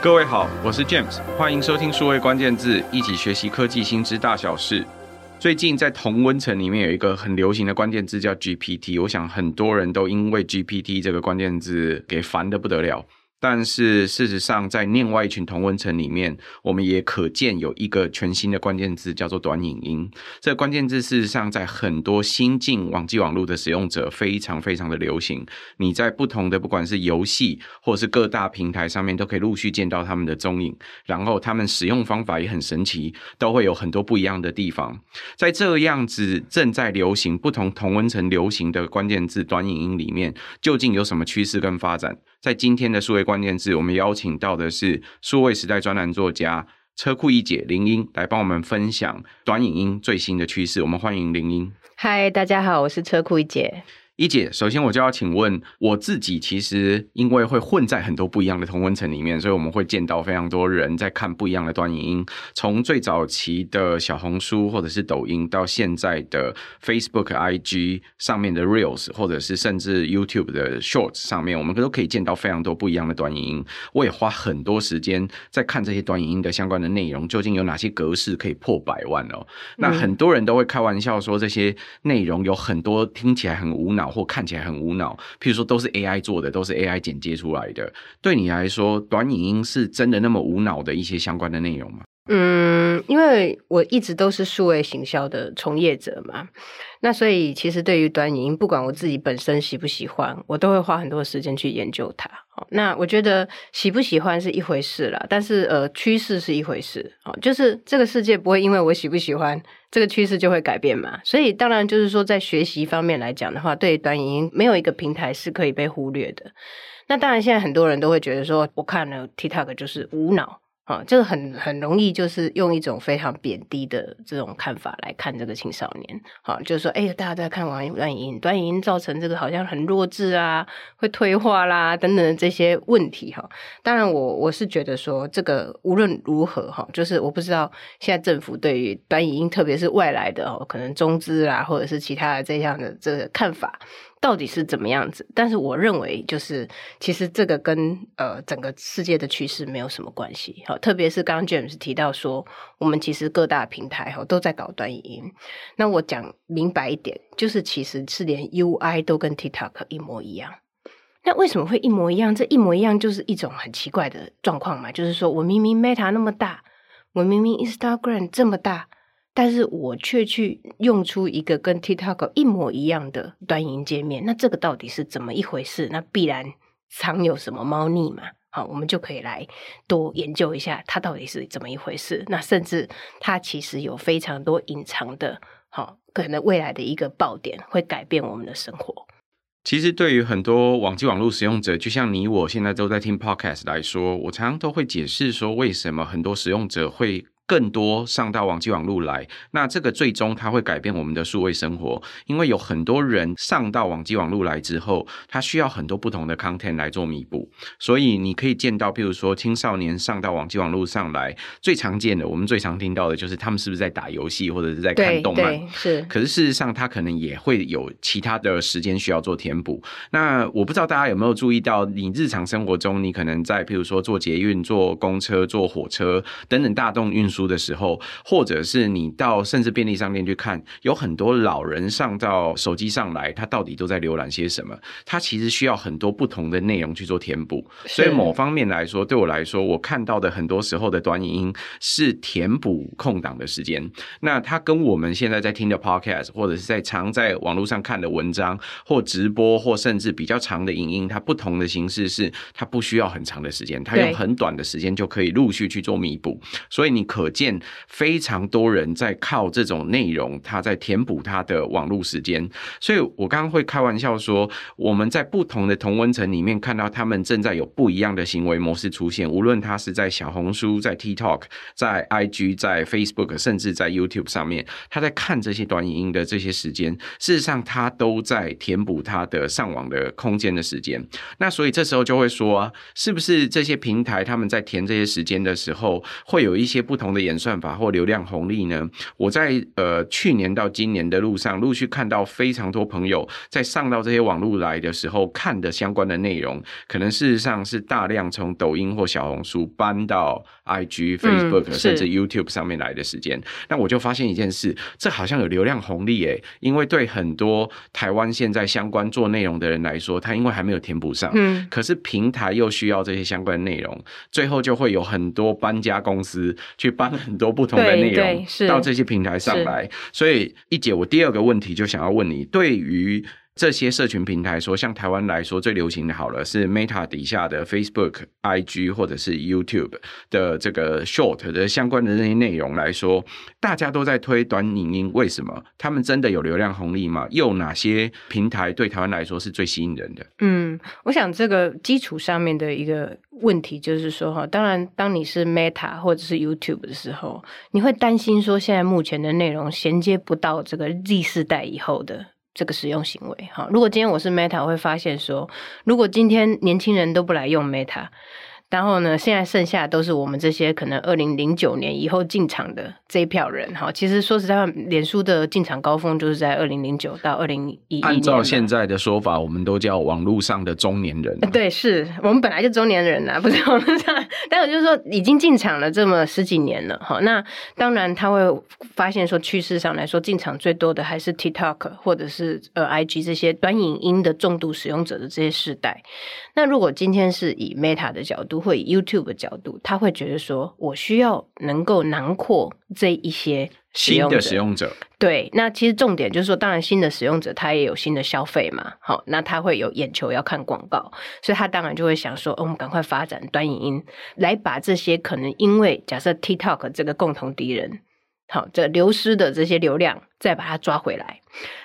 各位好，我是 James，欢迎收听数位关键字，一起学习科技新知大小事。最近在同温层里面有一个很流行的关键字叫 GPT，我想很多人都因为 GPT 这个关键字给烦得不得了。但是事实上，在另外一群同温层里面，我们也可见有一个全新的关键字，叫做短影音。这个关键字事实上在很多新进网际网络的使用者非常非常的流行。你在不同的不管是游戏或是各大平台上面，都可以陆续见到他们的踪影。然后他们使用方法也很神奇，都会有很多不一样的地方。在这样子正在流行不同同温层流行的关键字短影音里面，究竟有什么趋势跟发展？在今天的数位关键字，我们邀请到的是数位时代专栏作家车库一姐林英来帮我们分享短影音最新的趋势。我们欢迎林英。嗨，大家好，我是车库一姐。一姐，首先我就要请问我自己，其实因为会混在很多不一样的同温层里面，所以我们会见到非常多人在看不一样的短影音。从最早期的小红书或者是抖音，到现在的 Facebook、IG 上面的 Reels，或者是甚至 YouTube 的 Shorts 上面，我们都可以见到非常多不一样的短影音。我也花很多时间在看这些短影音的相关的内容，究竟有哪些格式可以破百万哦？那很多人都会开玩笑说，这些内容有很多听起来很无脑。或看起来很无脑，譬如说都是 AI 做的，都是 AI 剪接出来的。对你来说，短影音是真的那么无脑的一些相关的内容吗？嗯，因为我一直都是数位行销的从业者嘛，那所以其实对于短影音，不管我自己本身喜不喜欢，我都会花很多时间去研究它。那我觉得喜不喜欢是一回事啦，但是呃，趋势是一回事。哦，就是这个世界不会因为我喜不喜欢，这个趋势就会改变嘛。所以当然就是说，在学习方面来讲的话，对于短影音没有一个平台是可以被忽略的。那当然，现在很多人都会觉得说，我看了 TikTok 就是无脑。啊，这个很很容易，就是用一种非常贬低的这种看法来看这个青少年。好，就是说，哎，大家都在看短短影音，短影音造成这个好像很弱智啊，会退化啦等等的这些问题哈。当然我，我我是觉得说，这个无论如何哈，就是我不知道现在政府对于短影音，特别是外来的哦，可能中资啊，或者是其他的这样的这个看法。到底是怎么样子？但是我认为，就是其实这个跟呃整个世界的趋势没有什么关系。好，特别是刚刚 James 提到说，我们其实各大平台哈都在搞短影音。那我讲明白一点，就是其实是连 UI 都跟 TikTok 一模一样。那为什么会一模一样？这一模一样就是一种很奇怪的状况嘛。就是说我明明 Meta 那么大，我明明 Instagram 这么大。但是我却去用出一个跟 TikTok 一模一样的短影音界面，那这个到底是怎么一回事？那必然藏有什么猫腻嘛？好，我们就可以来多研究一下它到底是怎么一回事。那甚至它其实有非常多隐藏的，好，可能未来的一个爆点会改变我们的生活。其实对于很多网际网络使用者，就像你我现在都在听 Podcast 来说，我常常都会解释说，为什么很多使用者会。更多上到网际网路来，那这个最终它会改变我们的数位生活，因为有很多人上到网际网路来之后，他需要很多不同的 content 来做弥补，所以你可以见到，譬如说青少年上到网际网络上来，最常见的，我们最常听到的就是他们是不是在打游戏或者是在看动漫？是。可是事实上，他可能也会有其他的时间需要做填补。那我不知道大家有没有注意到，你日常生活中，你可能在譬如说坐捷运、坐公车、坐火车等等大众运输。的时候，或者是你到甚至便利商店去看，有很多老人上到手机上来，他到底都在浏览些什么？他其实需要很多不同的内容去做填补。所以某方面来说，对我来说，我看到的很多时候的短影音是填补空档的时间。那它跟我们现在在听的 Podcast，或者是在常在网络上看的文章或直播，或甚至比较长的影音，它不同的形式是，它不需要很长的时间，它用很短的时间就可以陆续去做弥补。所以你可。可见非常多人在靠这种内容，他在填补他的网络时间。所以我刚刚会开玩笑说，我们在不同的同温层里面看到他们正在有不一样的行为模式出现。无论他是在小红书、在 TikTok、在 IG、在 Facebook，甚至在 YouTube 上面，他在看这些短影音的这些时间，事实上他都在填补他的上网的空间的时间。那所以这时候就会说啊，是不是这些平台他们在填这些时间的时候，会有一些不同的演算法或流量红利呢？我在呃去年到今年的路上，陆续看到非常多朋友在上到这些网络来的时候，看的相关的内容，可能事实上是大量从抖音或小红书搬到 IG、Facebook、嗯、甚至 YouTube 上面来的时间。那我就发现一件事，这好像有流量红利诶，因为对很多台湾现在相关做内容的人来说，他因为还没有填补上，嗯，可是平台又需要这些相关的内容，最后就会有很多搬家公司去搬很多不同的内容到这些平台上来。所以一姐，我第二个问题就想要问你，对于这些社群平台说，像台湾来说最流行的好了，是 Meta 底下的 Facebook、IG 或者是 YouTube 的这个 Short 的相关的那些内容来说，大家都在推短影音，为什么？他们真的有流量红利吗？又哪些平台对台湾来说是最吸引人的？嗯，我想这个基础上面的一个问题就是说哈，当然当你是 Meta 或者是 YouTube 的时候，你会担心说现在目前的内容衔接不到这个 Z 世代以后的。这个使用行为，哈，如果今天我是 Meta，我会发现说，如果今天年轻人都不来用 Meta。然后呢，现在剩下的都是我们这些可能二零零九年以后进场的这一票人哈。其实说实在话，脸书的进场高峰就是在二零零九到二零一一。按照现在的说法，我们都叫网络上的中年人。对，是我们本来就中年人呐，不是我们这样。但我就是说，已经进场了这么十几年了哈。那当然他会发现说，趋势上来说，进场最多的还是 TikTok 或者是呃 IG 这些短影音的重度使用者的这些世代。那如果今天是以 Meta 的角度，会以 YouTube 的角度，他会觉得说，我需要能够囊括这一些新的使用者。对，那其实重点就是说，当然新的使用者他也有新的消费嘛，好，那他会有眼球要看广告，所以他当然就会想说，哦，我们赶快发展端影音，来把这些可能因为假设 TikTok 这个共同敌人。好，这流失的这些流量再把它抓回来。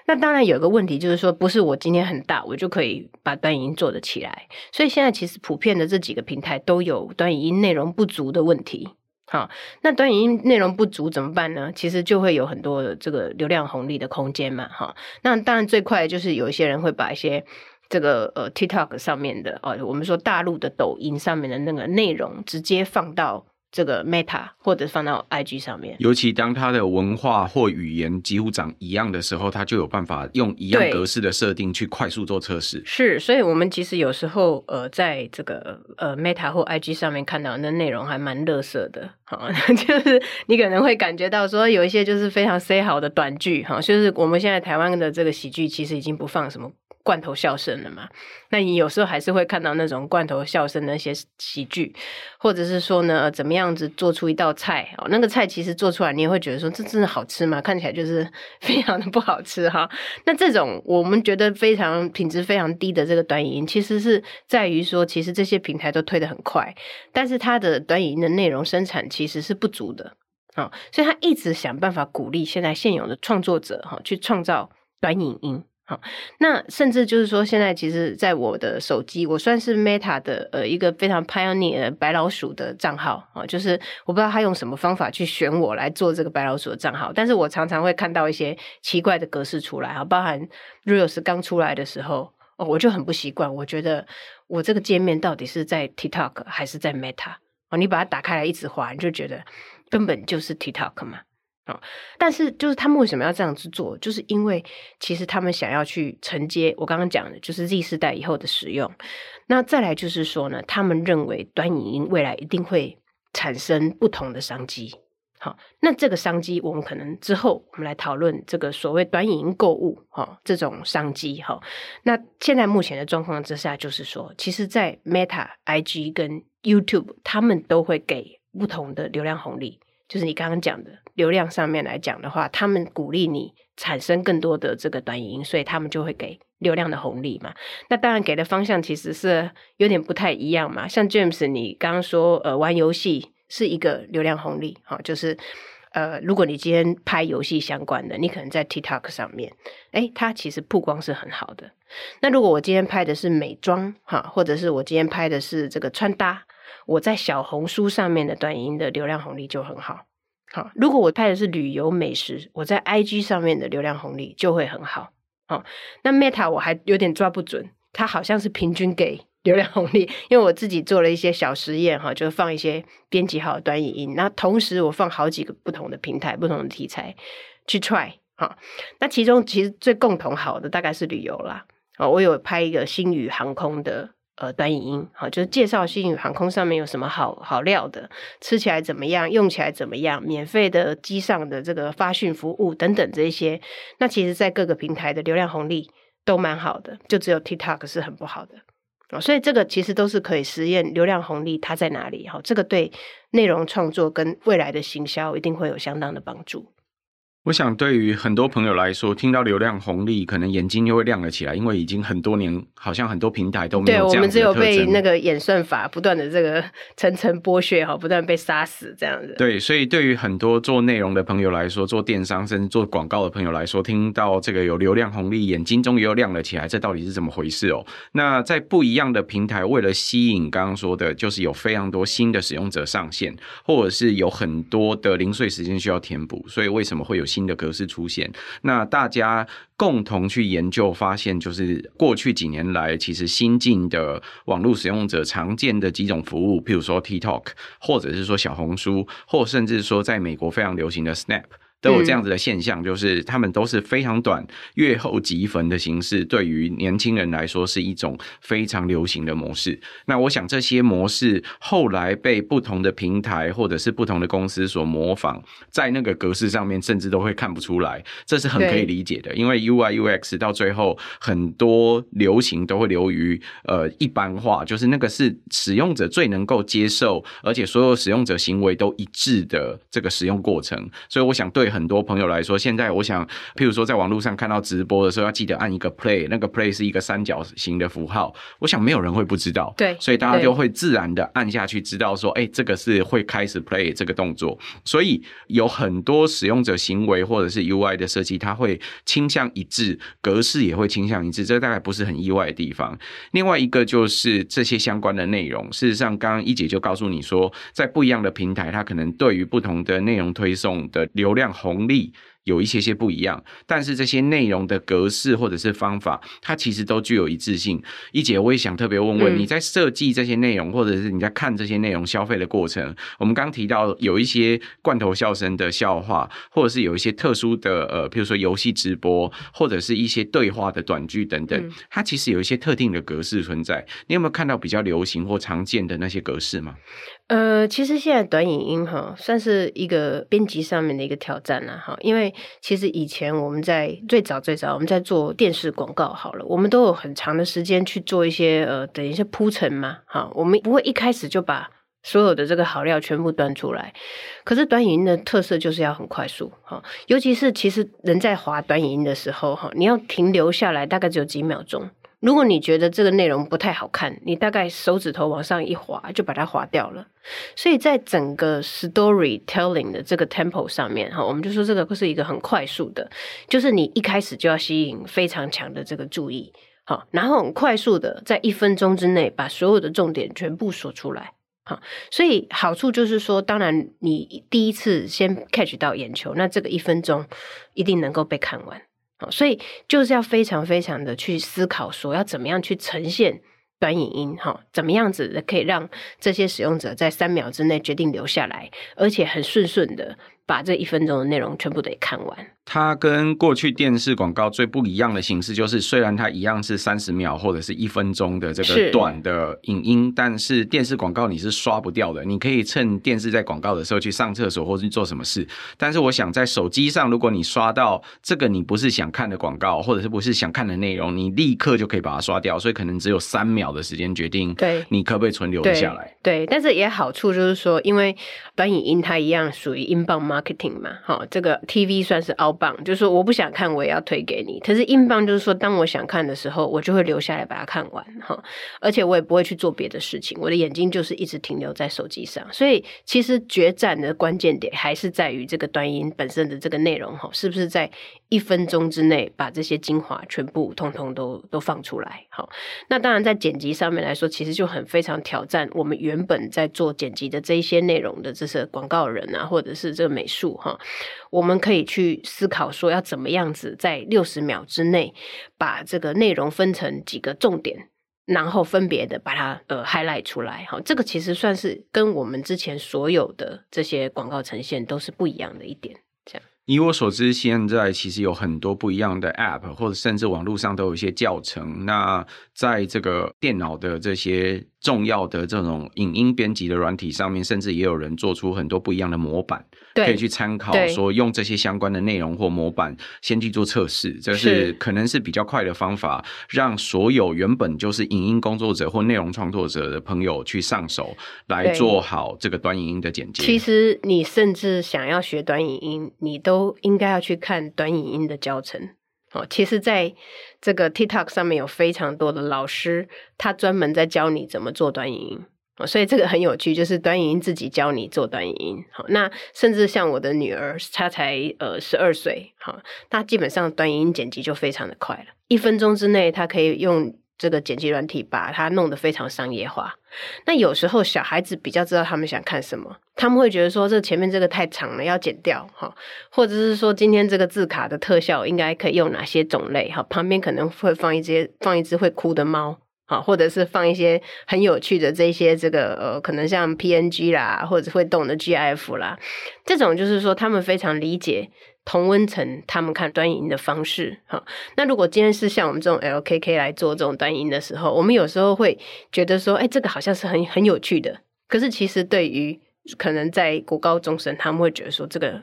那当然有一个问题，就是说不是我今天很大，我就可以把短影音做得起来。所以现在其实普遍的这几个平台都有短影音内容不足的问题。好，那短影音内容不足怎么办呢？其实就会有很多这个流量红利的空间嘛。哈，那当然最快就是有一些人会把一些这个呃 TikTok 上面的哦，我们说大陆的抖音上面的那个内容直接放到。这个 Meta 或者放到 IG 上面，尤其当它的文化或语言几乎长一样的时候，它就有办法用一样格式的设定去快速做测试。是，所以我们其实有时候呃，在这个呃 Meta 或 IG 上面看到那内容还蛮乐色的，哈，就是你可能会感觉到说有一些就是非常 say 好的短剧，哈，就是我们现在台湾的这个喜剧其实已经不放什么。罐头笑声了嘛？那你有时候还是会看到那种罐头笑声的那些喜剧，或者是说呢，怎么样子做出一道菜哦？那个菜其实做出来，你也会觉得说，这真的好吃吗？看起来就是非常的不好吃哈。那这种我们觉得非常品质非常低的这个短影音，其实是在于说，其实这些平台都推得很快，但是它的短影音的内容生产其实是不足的啊，所以他一直想办法鼓励现在现有的创作者哈，去创造短影音。那甚至就是说，现在其实，在我的手机，我算是 Meta 的呃一个非常 pioneer 白老鼠的账号啊，就是我不知道他用什么方法去选我来做这个白老鼠的账号，但是我常常会看到一些奇怪的格式出来啊，包含 Reels 刚出来的时候，哦，我就很不习惯，我觉得我这个界面到底是在 TikTok 还是在 Meta？哦，你把它打开来一直滑，你就觉得根本就是 TikTok 嘛。哦，但是就是他们为什么要这样子做？就是因为其实他们想要去承接我刚刚讲的，就是 Z 世代以后的使用。那再来就是说呢，他们认为短影音未来一定会产生不同的商机。好，那这个商机我们可能之后我们来讨论这个所谓短影音购物哈这种商机哈。那现在目前的状况之下，就是说，其实，在 Meta、IG 跟 YouTube，他们都会给不同的流量红利。就是你刚刚讲的流量上面来讲的话，他们鼓励你产生更多的这个短影音，所以他们就会给流量的红利嘛。那当然给的方向其实是有点不太一样嘛。像 James，你刚刚说呃玩游戏是一个流量红利，哈，就是呃如果你今天拍游戏相关的，你可能在 TikTok 上面，诶，它其实曝光是很好的。那如果我今天拍的是美妆，哈，或者是我今天拍的是这个穿搭。我在小红书上面的短音的流量红利就很好，好。如果我拍的是旅游美食，我在 IG 上面的流量红利就会很好，好。那 Meta 我还有点抓不准，它好像是平均给 流量红利，因为我自己做了一些小实验哈，就放一些编辑好的短影音，那同时我放好几个不同的平台、不同的题材去 try 哈。那其中其实最共同好的大概是旅游啦。哦，我有拍一个星宇航空的呃短影音，好，就是介绍新宇航空上面有什么好好料的，吃起来怎么样，用起来怎么样，免费的机上的这个发讯服务等等这一些。那其实，在各个平台的流量红利都蛮好的，就只有 TikTok 是很不好的。所以这个其实都是可以实验流量红利它在哪里哈，这个对内容创作跟未来的行销一定会有相当的帮助。我想，对于很多朋友来说，听到流量红利，可能眼睛又会亮了起来，因为已经很多年，好像很多平台都没有这样。对，我们只有被那个演算法不断的这个 层层剥削哈，不断被杀死这样子。对，所以对于很多做内容的朋友来说，做电商甚至做广告的朋友来说，听到这个有流量红利，眼睛终于又亮了起来，这到底是怎么回事哦？那在不一样的平台，为了吸引刚刚说的，就是有非常多新的使用者上线，或者是有很多的零碎时间需要填补，所以为什么会有？新的格式出现，那大家共同去研究发现，就是过去几年来，其实新进的网络使用者常见的几种服务，譬如说 TikTok，或者是说小红书，或甚至说在美国非常流行的 Snap。都有这样子的现象，就是他们都是非常短、月后即焚的形式，对于年轻人来说是一种非常流行的模式。那我想这些模式后来被不同的平台或者是不同的公司所模仿，在那个格式上面甚至都会看不出来，这是很可以理解的。因为 UI UX 到最后很多流行都会流于呃一般化，就是那个是使用者最能够接受，而且所有使用者行为都一致的这个使用过程。所以我想对。很多朋友来说，现在我想，譬如说在网络上看到直播的时候，要记得按一个 play，那个 play 是一个三角形的符号。我想没有人会不知道，对，所以大家就会自然的按下去，知道说，哎，这个是会开始 play 这个动作。所以有很多使用者行为或者是 UI 的设计，它会倾向一致，格式也会倾向一致，这大概不是很意外的地方。另外一个就是这些相关的内容，事实上，刚刚一姐就告诉你说，在不一样的平台，它可能对于不同的内容推送的流量。红利有一些些不一样，但是这些内容的格式或者是方法，它其实都具有一致性。一姐，我也想特别问问，你在设计这些内容，或者是你在看这些内容消费的过程，我们刚提到有一些罐头笑声的笑话，或者是有一些特殊的呃，比如说游戏直播，或者是一些对话的短剧等等，它其实有一些特定的格式存在。你有没有看到比较流行或常见的那些格式吗？呃，其实现在短影音哈，算是一个编辑上面的一个挑战了哈。因为其实以前我们在最早最早我们在做电视广告好了，我们都有很长的时间去做一些呃等一些铺陈嘛哈。我们不会一开始就把所有的这个好料全部端出来。可是短影音的特色就是要很快速哈，尤其是其实人在滑短影音的时候哈，你要停留下来大概只有几秒钟。如果你觉得这个内容不太好看，你大概手指头往上一滑就把它划掉了。所以在整个 storytelling 的这个 tempo 上面，哈，我们就说这个是一个很快速的，就是你一开始就要吸引非常强的这个注意，好，然后很快速的在一分钟之内把所有的重点全部说出来，好，所以好处就是说，当然你第一次先 catch 到眼球，那这个一分钟一定能够被看完。所以就是要非常非常的去思考，说要怎么样去呈现短影音，哈，怎么样子可以让这些使用者在三秒之内决定留下来，而且很顺顺的把这一分钟的内容全部得看完。它跟过去电视广告最不一样的形式，就是虽然它一样是三十秒或者是一分钟的这个短的影音，是但是电视广告你是刷不掉的。你可以趁电视在广告的时候去上厕所或者去做什么事，但是我想在手机上，如果你刷到这个你不是想看的广告，或者是不是想看的内容，你立刻就可以把它刷掉。所以可能只有三秒的时间决定，对，你可不可以存留下来？对，对，但是也好处就是说，因为短影音它一样属于 inbound marketing 嘛，好，这个 TV 算是 out。棒就是说，我不想看，我也要推给你。可是英镑就是说，当我想看的时候，我就会留下来把它看完哈。而且我也不会去做别的事情，我的眼睛就是一直停留在手机上。所以其实决战的关键点还是在于这个短音本身的这个内容哈，是不是在一分钟之内把这些精华全部通通都都放出来？好，那当然在剪辑上面来说，其实就很非常挑战我们原本在做剪辑的这一些内容的这些广告人啊，或者是这个美术哈，我们可以去。思考说要怎么样子在六十秒之内把这个内容分成几个重点，然后分别的把它呃 highlight 出来，哈，这个其实算是跟我们之前所有的这些广告呈现都是不一样的一点，这样。以我所知，现在其实有很多不一样的 App，或者甚至网络上都有一些教程。那在这个电脑的这些。重要的这种影音编辑的软体上面，甚至也有人做出很多不一样的模板，可以去参考。说用这些相关的内容或模板先去做测试，这是可能是比较快的方法，让所有原本就是影音工作者或内容创作者的朋友去上手来做好这个短影音的剪辑。其实你甚至想要学短影音，你都应该要去看短影音的教程。哦，其实在这个 TikTok 上面有非常多的老师，他专门在教你怎么做短影音。哦，所以这个很有趣，就是短影音自己教你做短影音。好，那甚至像我的女儿，她才呃十二岁，好，她基本上短影音剪辑就非常的快了，一分钟之内，她可以用。这个剪辑软体把它弄得非常商业化。那有时候小孩子比较知道他们想看什么，他们会觉得说，这前面这个太长了，要剪掉哈，或者是说今天这个字卡的特效应该可以用哪些种类哈，旁边可能会放一些放一只会哭的猫，或者是放一些很有趣的这些这个呃，可能像 PNG 啦，或者会动的 GIF 啦，这种就是说他们非常理解。同温层他们看端影音的方式，哈，那如果今天是像我们这种 LKK 来做这种端影音的时候，我们有时候会觉得说，哎，这个好像是很很有趣的，可是其实对于可能在国高中生，他们会觉得说，这个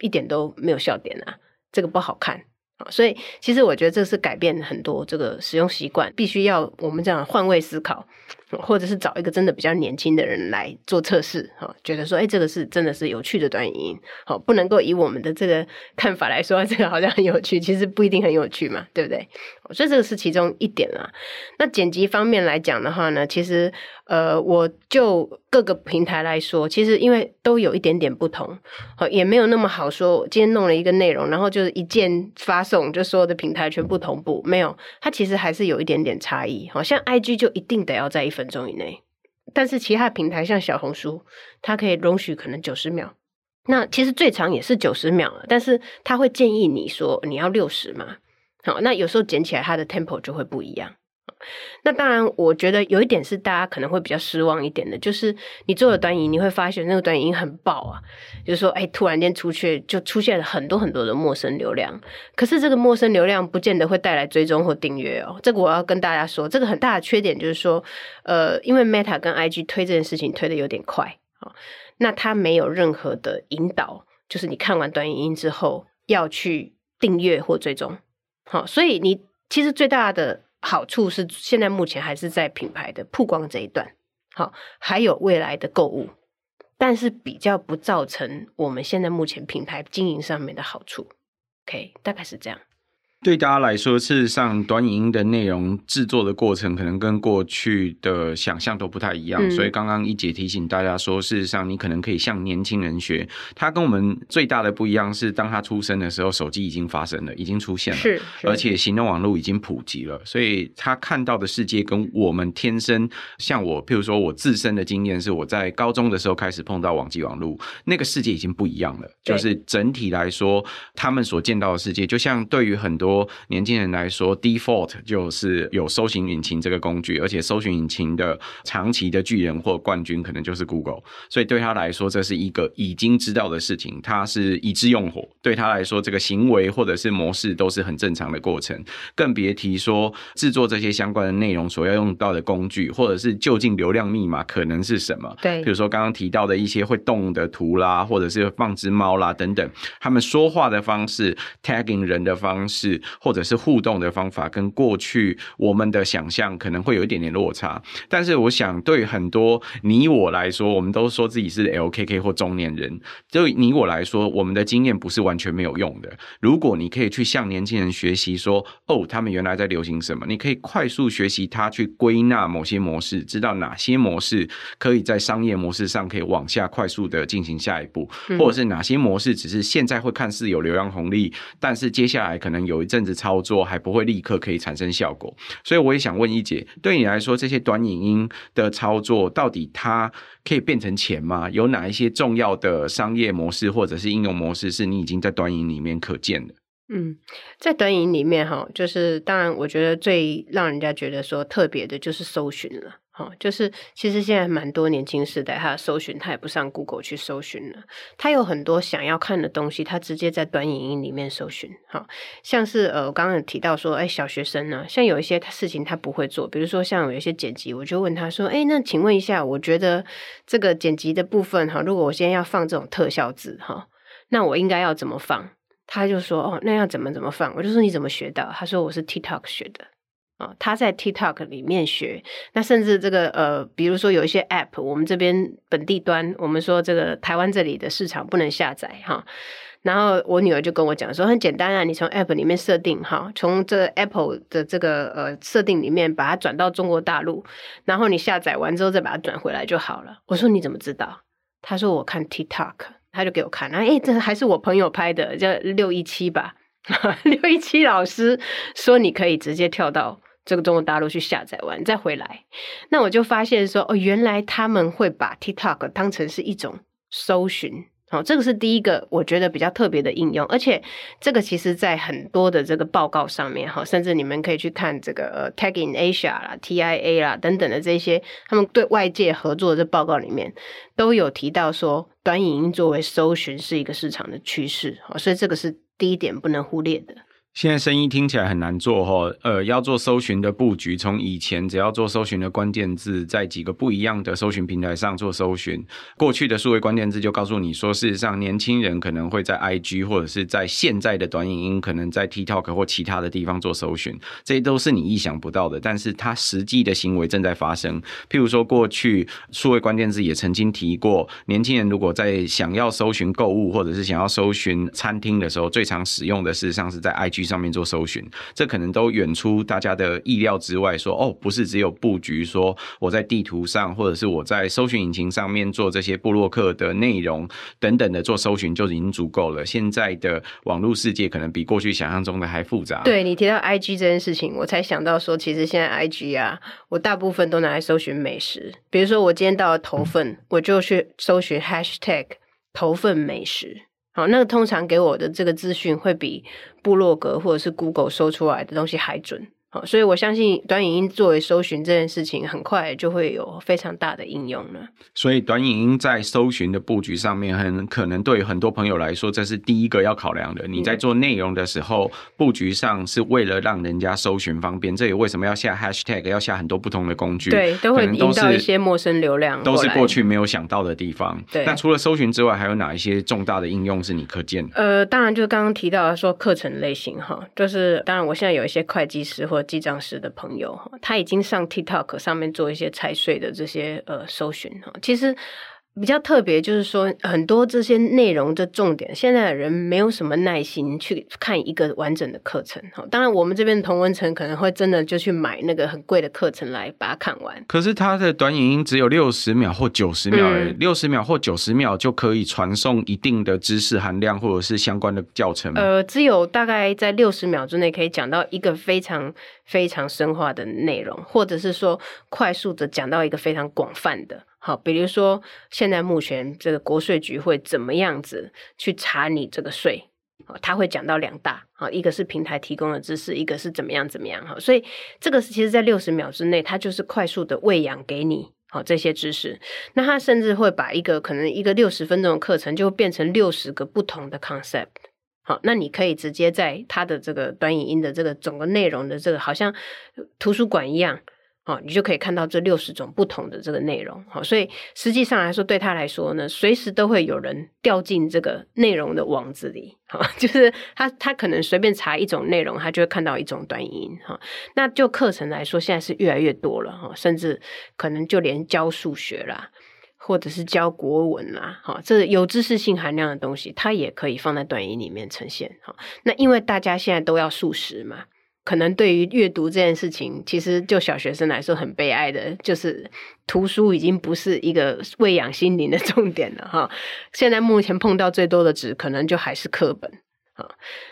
一点都没有笑点啊，这个不好看。所以，其实我觉得这是改变很多这个使用习惯，必须要我们这样换位思考，或者是找一个真的比较年轻的人来做测试，哈，觉得说，哎，这个是真的是有趣的短影音，好，不能够以我们的这个看法来说，这个好像很有趣，其实不一定很有趣嘛，对不对？所以这个是其中一点啦。那剪辑方面来讲的话呢，其实。呃，我就各个平台来说，其实因为都有一点点不同，也没有那么好说。今天弄了一个内容，然后就是一键发送，就所有的平台全部同步，没有，它其实还是有一点点差异。好像 IG 就一定得要在一分钟以内，但是其他平台像小红书，它可以容许可能九十秒，那其实最长也是九十秒了，但是他会建议你说你要六十嘛，好，那有时候剪起来它的 tempo 就会不一样。那当然，我觉得有一点是大家可能会比较失望一点的，就是你做了短影，你会发现那个短影很爆啊，就是说，哎，突然间出去就出现了很多很多的陌生流量，可是这个陌生流量不见得会带来追踪或订阅哦。这个我要跟大家说，这个很大的缺点就是说，呃，因为 Meta 跟 IG 推这件事情推得有点快啊，那它没有任何的引导，就是你看完短影音之后要去订阅或追踪，好，所以你其实最大的。好处是现在目前还是在品牌的曝光这一段，好，还有未来的购物，但是比较不造成我们现在目前品牌经营上面的好处，OK，大概是这样。对大家来说，事实上，短影音的内容制作的过程可能跟过去的想象都不太一样。嗯、所以刚刚一姐提醒大家说，事实上你可能可以向年轻人学。他跟我们最大的不一样是，当他出生的时候，手机已经发生了，已经出现了，是，而且行动网络已经普及了。所以他看到的世界跟我们天生，像我，譬如说我自身的经验是，我在高中的时候开始碰到网际网络，那个世界已经不一样了。就是整体来说，他们所见到的世界，就像对于很多。多年轻人来说，default 就是有搜寻引擎这个工具，而且搜寻引擎的长期的巨人或冠军可能就是 Google，所以对他来说，这是一个已经知道的事情，他是已知用火，对他来说，这个行为或者是模式都是很正常的过程，更别提说制作这些相关的内容所要用到的工具，或者是究竟流量密码可能是什么？对，比如说刚刚提到的一些会动的图啦，或者是放只猫啦等等，他们说话的方式，tagging 人的方式。或者是互动的方法，跟过去我们的想象可能会有一点点落差。但是，我想对很多你我来说，我们都说自己是 LKK 或中年人。对你我来说，我们的经验不是完全没有用的。如果你可以去向年轻人学习，说哦，他们原来在流行什么，你可以快速学习它，去归纳某些模式，知道哪些模式可以在商业模式上可以往下快速的进行下一步，或者是哪些模式只是现在会看似有流量红利，但是接下来可能有。甚至操作还不会立刻可以产生效果，所以我也想问一姐，对你来说，这些短影音的操作到底它可以变成钱吗？有哪一些重要的商业模式或者是应用模式是你已经在短影里面可见的？嗯，在短影里面哈，就是当然，我觉得最让人家觉得说特别的就是搜寻了。哦，就是其实现在蛮多年轻世代，他的搜寻他也不上 Google 去搜寻了，他有很多想要看的东西，他直接在短影音里面搜寻。哈，像是呃，我刚刚有提到说，哎，小学生呢，像有一些事情他不会做，比如说像有一些剪辑，我就问他说，哎，那请问一下，我觉得这个剪辑的部分哈，如果我现在要放这种特效字哈，那我应该要怎么放？他就说：“哦，那要怎么怎么放？”我就说：“你怎么学到？”他说：“我是 TikTok 学的。”啊，他在 TikTok 里面学。那甚至这个呃，比如说有一些 App，我们这边本地端，我们说这个台湾这里的市场不能下载哈。然后我女儿就跟我讲说：“很简单啊，你从 App 里面设定哈，从这 Apple 的这个呃设定里面把它转到中国大陆，然后你下载完之后再把它转回来就好了。”我说：“你怎么知道？”他说：“我看 TikTok。”他就给我看，然后诶，这还是我朋友拍的，叫六一七吧。六一七老师说，你可以直接跳到这个中国大陆去下载完再回来。那我就发现说，哦，原来他们会把 TikTok 当成是一种搜寻。好，这个是第一个我觉得比较特别的应用，而且这个其实在很多的这个报告上面，哈，甚至你们可以去看这个呃 Tag in Asia 啦、TIA 啦等等的这些，他们对外界合作的这报告里面都有提到说，短影音作为搜寻是一个市场的趋势，好，所以这个是第一点不能忽略的。现在生意听起来很难做哈，呃，要做搜寻的布局，从以前只要做搜寻的关键字，在几个不一样的搜寻平台上做搜寻，过去的数位关键字就告诉你说，事实上年轻人可能会在 IG 或者是在现在的短影音，可能在 TikTok 或其他的地方做搜寻，这些都是你意想不到的，但是它实际的行为正在发生。譬如说，过去数位关键字也曾经提过，年轻人如果在想要搜寻购物或者是想要搜寻餐厅的时候，最常使用的事实上是在 IG。上面做搜寻，这可能都远出大家的意料之外。说哦，不是只有布局，说我在地图上，或者是我在搜寻引擎上面做这些部落客的内容等等的做搜寻就已经足够了。现在的网络世界可能比过去想象中的还复杂。对，你提到 IG 这件事情，我才想到说，其实现在 IG 啊，我大部分都拿来搜寻美食。比如说，我今天到了头份，我就去搜寻 Hashtag 头份美食。哦，那个通常给我的这个资讯会比部落格或者是 Google 搜出来的东西还准。好，所以我相信短影音作为搜寻这件事情，很快就会有非常大的应用了。所以短影音在搜寻的布局上面，很可能对很多朋友来说，这是第一个要考量的。你在做内容的时候，布局上是为了让人家搜寻方便。这也为什么要下 Hashtag，要下很多不同的工具，对，都会引到一些陌生流量，都是过去没有想到的地方。对，那除了搜寻之外，还有哪一些重大的应用是你可见的？呃，当然就是刚刚提到说课程类型哈，就是当然我现在有一些会计师或记账师的朋友，他已经上 TikTok 上面做一些财税的这些呃搜寻哈，其实。比较特别就是说，很多这些内容的重点，现在的人没有什么耐心去看一个完整的课程。哈，当然我们这边同文层可能会真的就去买那个很贵的课程来把它看完。可是它的短影音只有六十秒或九十秒，嗯，六十秒或九十秒就可以传送一定的知识含量或者是相关的教程吗？呃，只有大概在六十秒之内可以讲到一个非常非常深化的内容，或者是说快速的讲到一个非常广泛的。好，比如说现在目前这个国税局会怎么样子去查你这个税？哦他会讲到两大，啊一个是平台提供的知识，一个是怎么样怎么样。哈，所以这个是其实在六十秒之内，它就是快速的喂养给你好这些知识。那他甚至会把一个可能一个六十分钟的课程，就变成六十个不同的 concept。好，那你可以直接在他的这个短影音的这个整个内容的这个，好像图书馆一样。哦，你就可以看到这六十种不同的这个内容。好，所以实际上来说，对他来说呢，随时都会有人掉进这个内容的网子里。哈，就是他他可能随便查一种内容，他就会看到一种短音。哈，那就课程来说，现在是越来越多了。哈，甚至可能就连教数学啦，或者是教国文啦，哈，这有知识性含量的东西，它也可以放在短音里面呈现。哈，那因为大家现在都要速食嘛。可能对于阅读这件事情，其实就小学生来说很悲哀的，就是图书已经不是一个喂养心灵的重点了哈。现在目前碰到最多的纸，可能就还是课本啊。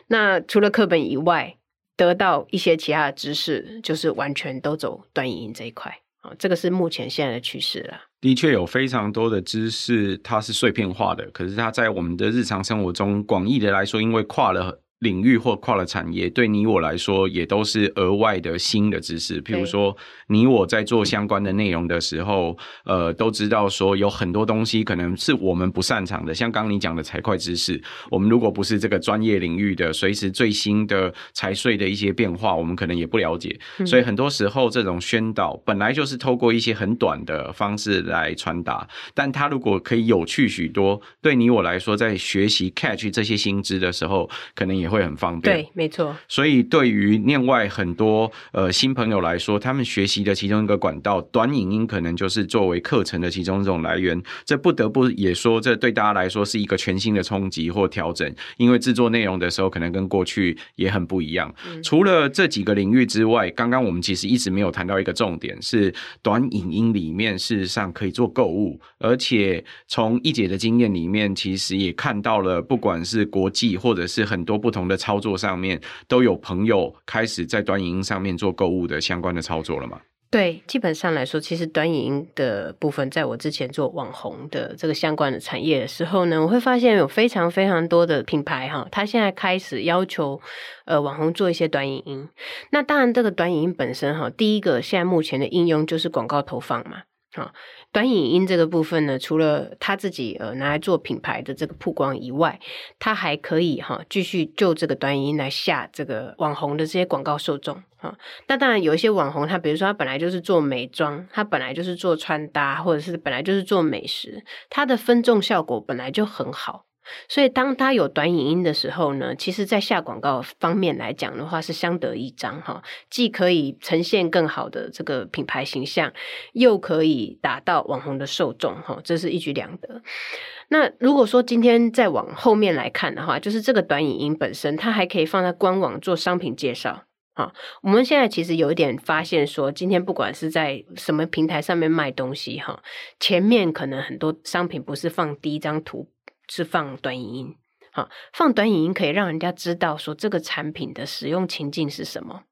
那除了课本以外，得到一些其他的知识，就是完全都走短影音这一块啊。这个是目前现在的趋势了。的确有非常多的知识，它是碎片化的，可是它在我们的日常生活中，广义的来说，因为跨了。领域或跨了产业，对你我来说也都是额外的新的知识。譬如说，你我在做相关的内容的时候，呃，都知道说有很多东西可能是我们不擅长的。像刚刚你讲的财会知识，我们如果不是这个专业领域的，随时最新的财税的一些变化，我们可能也不了解。所以很多时候，这种宣导本来就是透过一些很短的方式来传达，但它如果可以有趣许多，对你我来说，在学习 catch 这些新知的时候，可能也。会很方便，对，没错。所以对于另外很多呃新朋友来说，他们学习的其中一个管道，短影音可能就是作为课程的其中一种来源。这不得不也说，这对大家来说是一个全新的冲击或调整，因为制作内容的时候可能跟过去也很不一样。嗯。除了这几个领域之外，刚刚我们其实一直没有谈到一个重点，是短影音里面事实上可以做购物，而且从一姐的经验里面，其实也看到了，不管是国际或者是很多不同。不同的操作上面都有朋友开始在短影音上面做购物的相关的操作了吗？对，基本上来说，其实短影音的部分，在我之前做网红的这个相关的产业的时候呢，我会发现有非常非常多的品牌哈，他现在开始要求呃网红做一些短影音。那当然，这个短影音本身哈，第一个现在目前的应用就是广告投放嘛，啊。短影音这个部分呢，除了他自己呃拿来做品牌的这个曝光以外，他还可以哈继续就这个短影音来下这个网红的这些广告受众啊。那当然有一些网红，他比如说他本来就是做美妆，他本来就是做穿搭，或者是本来就是做美食，他的分众效果本来就很好。所以，当他有短影音的时候呢，其实，在下广告方面来讲的话，是相得益彰哈。既可以呈现更好的这个品牌形象，又可以达到网红的受众哈，这是一举两得。那如果说今天再往后面来看的话，就是这个短影音本身，它还可以放在官网做商品介绍哈。我们现在其实有一点发现说，今天不管是在什么平台上面卖东西哈，前面可能很多商品不是放第一张图。是放短影音，好，放短影音可以让人家知道说这个产品的使用情境是什么，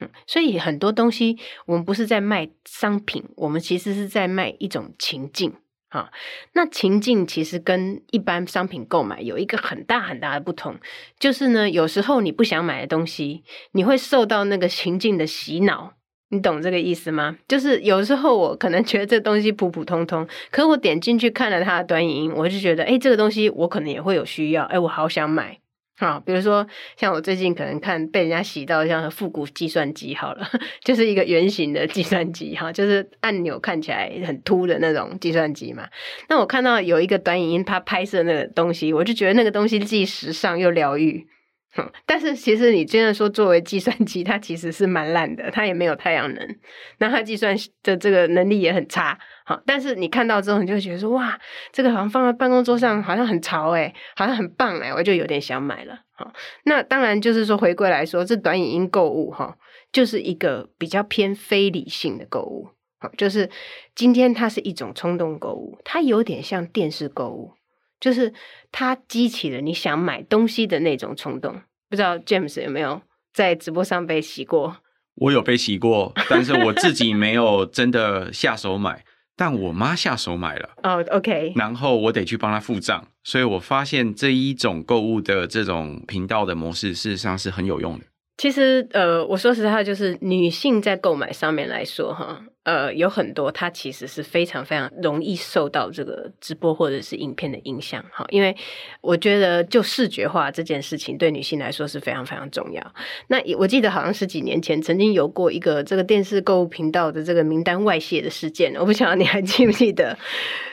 嗯，所以很多东西我们不是在卖商品，我们其实是在卖一种情境，哈，那情境其实跟一般商品购买有一个很大很大的不同，就是呢，有时候你不想买的东西，你会受到那个情境的洗脑。你懂这个意思吗？就是有时候我可能觉得这东西普普通通，可我点进去看了它的短影音，我就觉得，哎，这个东西我可能也会有需要，哎，我好想买。好，比如说像我最近可能看被人家洗到像复古计算机，好了，就是一个圆形的计算机，哈，就是按钮看起来很凸的那种计算机嘛。那我看到有一个短影音，它拍摄那个东西，我就觉得那个东西既时尚又疗愈。但是其实你真的说，作为计算机，它其实是蛮烂的，它也没有太阳能，那它计算的这个能力也很差。好，但是你看到之后，你就会觉得说，哇，这个好像放在办公桌上，好像很潮诶，好像很棒诶，我就有点想买了。好，那当然就是说，回归来说，这短影音购物哈，就是一个比较偏非理性的购物。好，就是今天它是一种冲动购物，它有点像电视购物。就是它激起了你想买东西的那种冲动，不知道 James 有没有在直播上被洗过？我有被洗过，但是我自己没有真的下手买，但我妈下手买了。哦、oh，OK。然后我得去帮她付账，所以我发现这一种购物的这种频道的模式，事实上是很有用的。其实，呃，我说实话，就是女性在购买上面来说，哈，呃，有很多她其实是非常非常容易受到这个直播或者是影片的影响，哈，因为我觉得就视觉化这件事情对女性来说是非常非常重要。那我记得好像十几年前曾经有过一个这个电视购物频道的这个名单外泄的事件，我不晓得你还记不记得？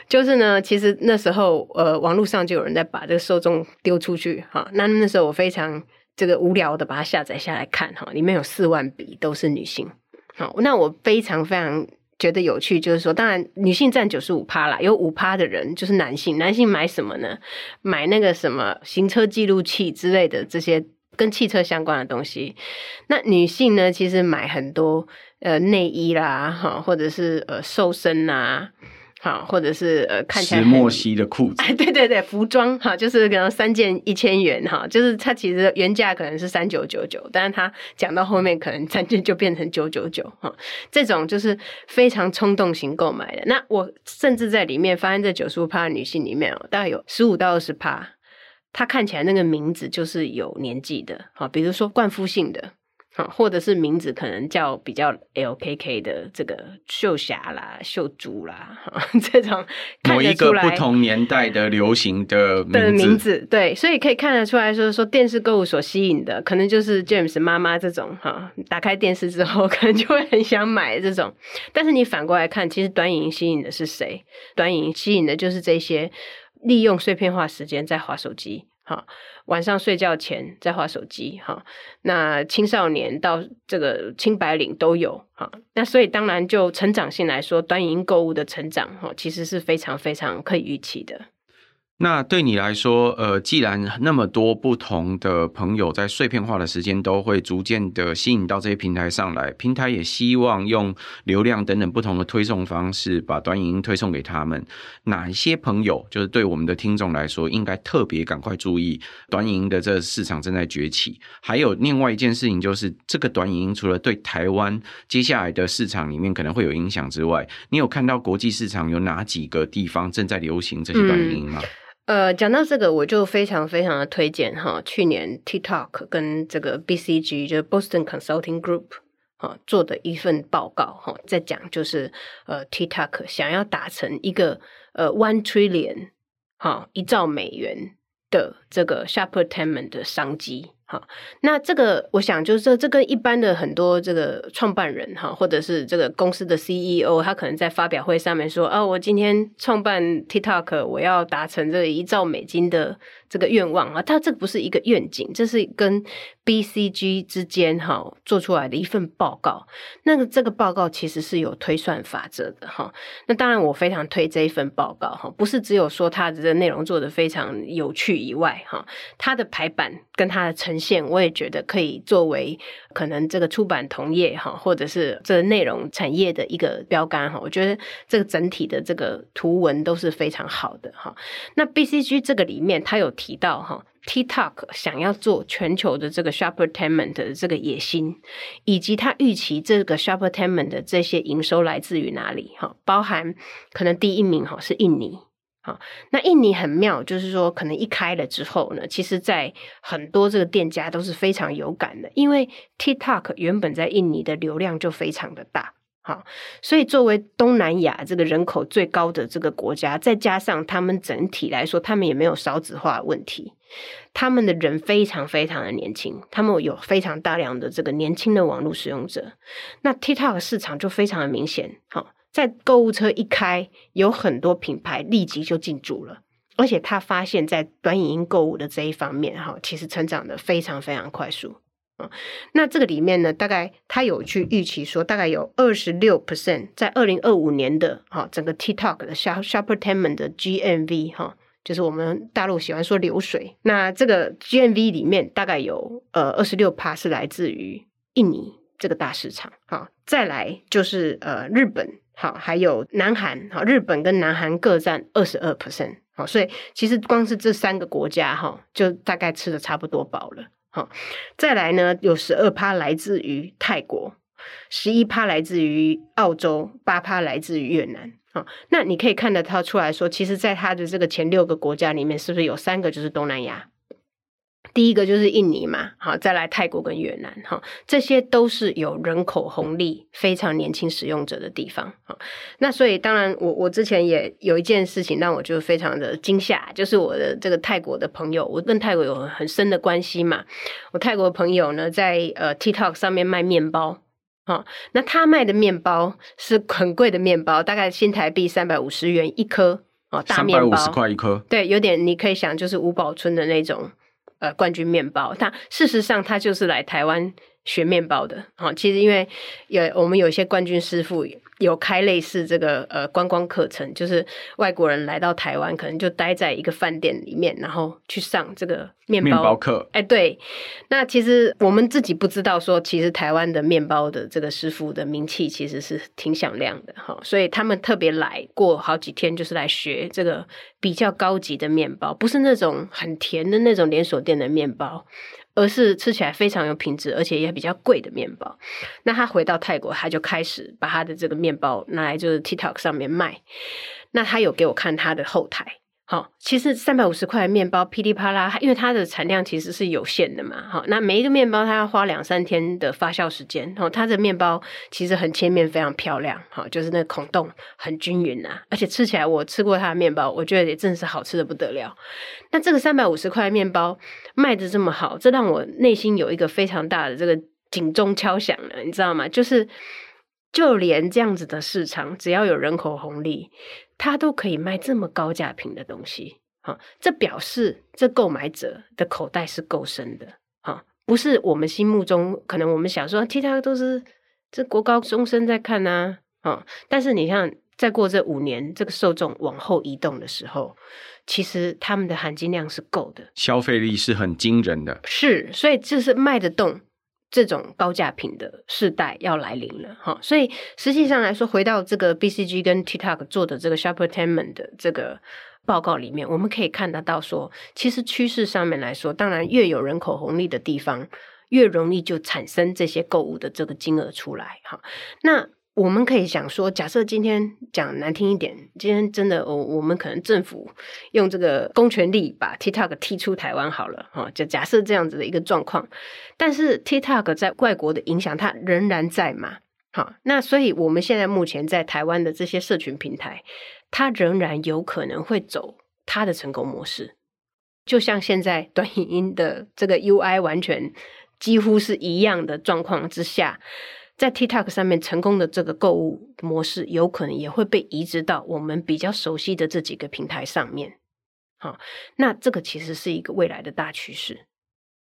就是呢，其实那时候，呃，网络上就有人在把这个受众丢出去，哈，那那时候我非常。这个无聊的把它下载下来看哈，里面有四万笔都是女性。好，那我非常非常觉得有趣，就是说，当然女性占九十五趴啦，有五趴的人就是男性。男性买什么呢？买那个什么行车记录器之类的这些跟汽车相关的东西。那女性呢，其实买很多呃内衣啦，哈，或者是呃瘦身呐。好，或者是呃，看起来石墨烯的裤子，哎，对对对，服装哈，就是可能三件一千元哈，就是它其实原价可能是三九九九，但是它讲到后面可能三件就变成九九九哈，这种就是非常冲动型购买的。那我甚至在里面发现，这九十五趴的女性里面哦，大概有十五到二十趴她看起来那个名字就是有年纪的，好，比如说冠夫姓的。或者是名字可能叫比较 LKK 的这个秀霞啦、秀珠啦，这种某一个不同年代的流行的名字，的名字，对，所以可以看得出来说说电视购物所吸引的，可能就是 James 妈妈这种哈，打开电视之后 可能就会很想买这种。但是你反过来看，其实短影音吸引的是谁？短影音吸引的就是这些利用碎片化时间在划手机。哈，晚上睡觉前在划手机，哈，那青少年到这个青白领都有，哈，那所以当然就成长性来说，端云购物的成长，哈，其实是非常非常可以预期的。那对你来说，呃，既然那么多不同的朋友在碎片化的时间都会逐渐的吸引到这些平台上来，平台也希望用流量等等不同的推送方式把短影音推送给他们。哪一些朋友，就是对我们的听众来说，应该特别赶快注意短影音的这个市场正在崛起。还有另外一件事情，就是这个短影音除了对台湾接下来的市场里面可能会有影响之外，你有看到国际市场有哪几个地方正在流行这些短影音吗？嗯呃，讲到这个，我就非常非常的推荐哈，去年 TikTok 跟这个 BCG 就是 Boston Consulting Group 哈做的一份报告哈，在讲就是呃 TikTok 想要达成一个呃 one trillion 哈一兆美元的这个 Shoppertainment 的商机。好，那这个我想就是这这跟一般的很多这个创办人哈，或者是这个公司的 CEO，他可能在发表会上面说啊，我今天创办 TikTok，我要达成这一兆美金的。这个愿望啊，他这不是一个愿景，这是跟 BCG 之间哈做出来的一份报告。那个这个报告其实是有推算法则的哈。那当然，我非常推这一份报告哈，不是只有说它的内容做得非常有趣以外哈，它的排版跟它的呈现，我也觉得可以作为可能这个出版同业哈，或者是这个内容产业的一个标杆哈。我觉得这个整体的这个图文都是非常好的哈。那 BCG 这个里面它有。提到哈，TikTok 想要做全球的这个 Shoppertainment 的这个野心，以及他预期这个 Shoppertainment 的这些营收来自于哪里哈？包含可能第一名哈是印尼，好，那印尼很妙，就是说可能一开了之后呢，其实在很多这个店家都是非常有感的，因为 TikTok 原本在印尼的流量就非常的大。好，所以作为东南亚这个人口最高的这个国家，再加上他们整体来说，他们也没有少子化问题，他们的人非常非常的年轻，他们有非常大量的这个年轻的网络使用者，那 TikTok 市场就非常的明显。好，在购物车一开，有很多品牌立即就进驻了，而且他发现，在短影音购物的这一方面，哈，其实成长的非常非常快速。那这个里面呢，大概他有去预期说，大概有二十六 percent 在二零二五年的哈整个 TikTok 的 Shop Shoppertainment 的 GMV 哈，就是我们大陆喜欢说流水。那这个 GMV 里面大概有呃二十六趴是来自于印尼这个大市场，好，再来就是呃日本，好，还有南韩，好，日本跟南韩各占二十二 percent，好，所以其实光是这三个国家哈，就大概吃的差不多饱了。好，再来呢，有十二趴来自于泰国，十一趴来自于澳洲，八趴来自于越南。好，那你可以看得到出来说，其实，在它的这个前六个国家里面，是不是有三个就是东南亚？第一个就是印尼嘛，好，再来泰国跟越南，哈，这些都是有人口红利、非常年轻使用者的地方，哈，那所以当然我，我我之前也有一件事情让我就非常的惊吓，就是我的这个泰国的朋友，我跟泰国有很深的关系嘛，我泰国的朋友呢，在呃 TikTok 上面卖面包，哈，那他卖的面包是很贵的面包，大概新台币三百五十元一颗，哦，大面包，三百五十块一颗，对，有点你可以想就是五宝村的那种。呃，冠军面包，他事实上他就是来台湾学面包的。好，其实因为有我们有一些冠军师傅。有开类似这个呃观光课程，就是外国人来到台湾，可能就待在一个饭店里面，然后去上这个面包，面包课。哎，对，那其实我们自己不知道说，其实台湾的面包的这个师傅的名气其实是挺响亮的哈，所以他们特别来过好几天，就是来学这个比较高级的面包，不是那种很甜的那种连锁店的面包。而是吃起来非常有品质，而且也比较贵的面包。那他回到泰国，他就开始把他的这个面包拿来就是 TikTok 上面卖。那他有给我看他的后台，好，其实三百五十块面包噼里啪啦，因为它的产量其实是有限的嘛。好，那每一个面包它要花两三天的发酵时间。好，它的面包其实很切面，非常漂亮。好，就是那孔洞很均匀啊，而且吃起来我吃过它的面包，我觉得也真的是好吃的不得了。那这个三百五十块面包卖得这么好，这让我内心有一个非常大的这个警钟敲响了，你知道吗？就是就连这样子的市场，只要有人口红利。它都可以卖这么高价品的东西，哈，这表示这购买者的口袋是够深的，哈，不是我们心目中可能我们想说，TikTok 都是这国高中生在看呐，啊，但是你像再过这五年，这个受众往后移动的时候，其实他们的含金量是够的，消费力是很惊人的，是，所以这是卖得动。这种高价品的世代要来临了哈，所以实际上来说，回到这个 BCG 跟 TikTok 做的这个 Shoppertainment 的这个报告里面，我们可以看得到说，其实趋势上面来说，当然越有人口红利的地方，越容易就产生这些购物的这个金额出来哈。那我们可以想说，假设今天讲难听一点，今天真的，我我们可能政府用这个公权力把 TikTok 踢出台湾好了，哈，就假设这样子的一个状况。但是 TikTok 在外国的影响，它仍然在嘛？好，那所以我们现在目前在台湾的这些社群平台，它仍然有可能会走它的成功模式，就像现在短影音的这个 UI 完全几乎是一样的状况之下。在 TikTok 上面成功的这个购物模式，有可能也会被移植到我们比较熟悉的这几个平台上面。好，那这个其实是一个未来的大趋势。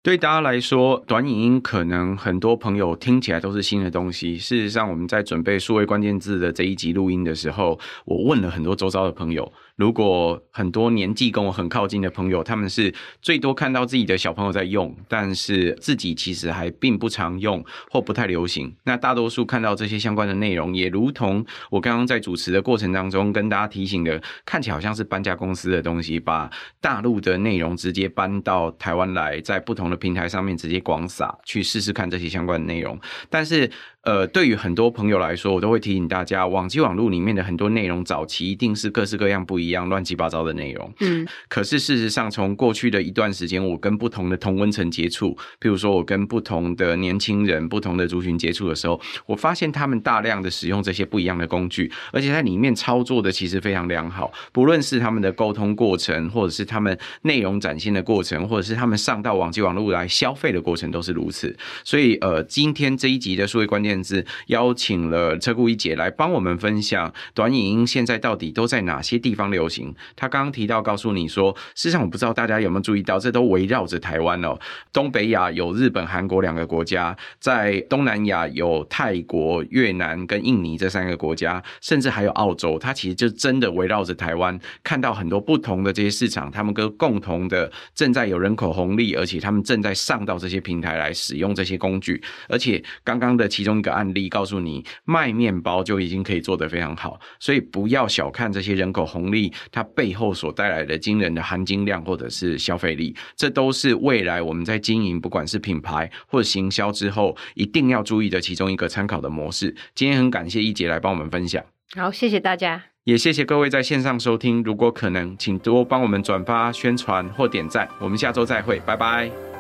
对大家来说，短影音可能很多朋友听起来都是新的东西。事实上，我们在准备数位关键字的这一集录音的时候，我问了很多周遭的朋友。如果很多年纪跟我很靠近的朋友，他们是最多看到自己的小朋友在用，但是自己其实还并不常用或不太流行。那大多数看到这些相关的内容，也如同我刚刚在主持的过程当中跟大家提醒的，看起来好像是搬家公司的东西，把大陆的内容直接搬到台湾来，在不同的平台上面直接广撒，去试试看这些相关的内容。但是，呃，对于很多朋友来说，我都会提醒大家，网际网络里面的很多内容，早期一定是各式各样不一样、乱七八糟的内容。嗯，可是事实上，从过去的一段时间，我跟不同的同温层接触，譬如说我跟不同的年轻人、不同的族群接触的时候，我发现他们大量的使用这些不一样的工具，而且在里面操作的其实非常良好，不论是他们的沟通过程，或者是他们内容展现的过程，或者是他们上到网际网络来消费的过程，都是如此。所以，呃，今天这一集的数位关键甚至邀请了车库一姐来帮我们分享短影音现在到底都在哪些地方流行。她刚刚提到告诉你说，事实上我不知道大家有没有注意到，这都围绕着台湾哦。东北亚有日本、韩国两个国家，在东南亚有泰国、越南跟印尼这三个国家，甚至还有澳洲。它其实就真的围绕着台湾，看到很多不同的这些市场，他们跟共同的正在有人口红利，而且他们正在上到这些平台来使用这些工具，而且刚刚的其中个案例。告诉你，卖面包就已经可以做得非常好，所以不要小看这些人口红利，它背后所带来的惊人的含金量或者是消费力，这都是未来我们在经营不管是品牌或者行销之后一定要注意的其中一个参考的模式。今天很感谢一姐来帮我们分享，好，谢谢大家，也谢谢各位在线上收听。如果可能，请多帮我们转发、宣传或点赞。我们下周再会，拜拜。